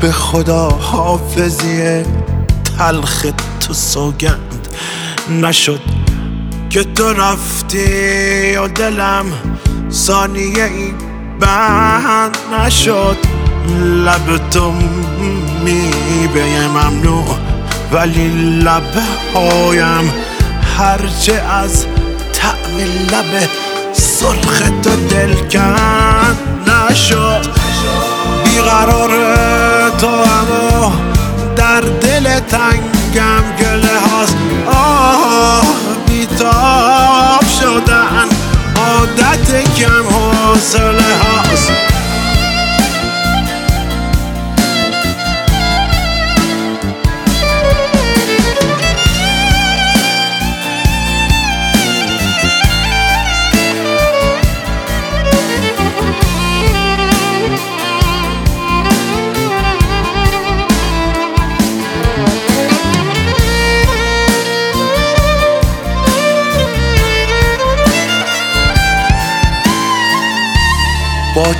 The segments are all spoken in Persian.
به خدا حافظی تلخ تو سوگند نشد که تو رفتی و دلم ثانیه ای بند نشد. لب تو میبه ممنوع ولی لبهایم هرچه از طعم لب سرخ تو دلکن نشد در دل تنگم گله هاست. آه بیتاب شدن. عادت کم حوصله هاست.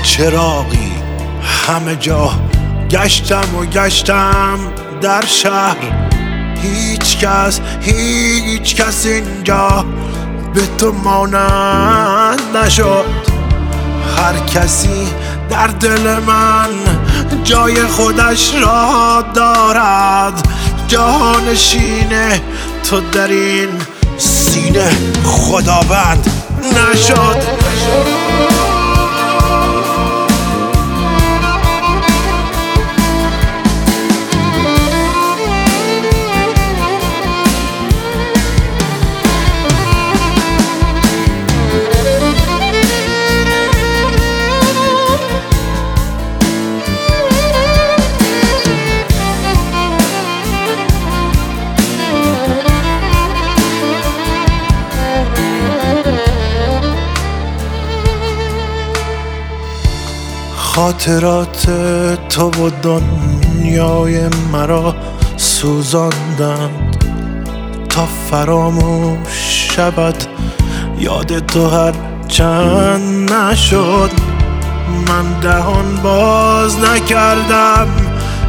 چراغی همه جا گشتم و گشتم در شهر. هیچ کس هیچ کس اینجا به تو مانند نشد. هر کسی در دل من جای خودش را دارد. جانشین تو در این سینه خداوند نشد. خاطرات تو و دنیای مرا سوزاندند. تا فراموش شود یاد تو هر چند نشد. من دهان باز نکردم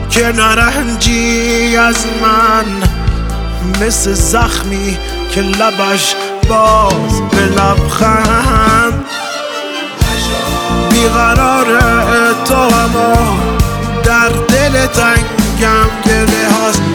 که نرنجی از من. مثل زخمی که لبش باز به لبخند. بیقرار تو اما در دل تنگم گله هاست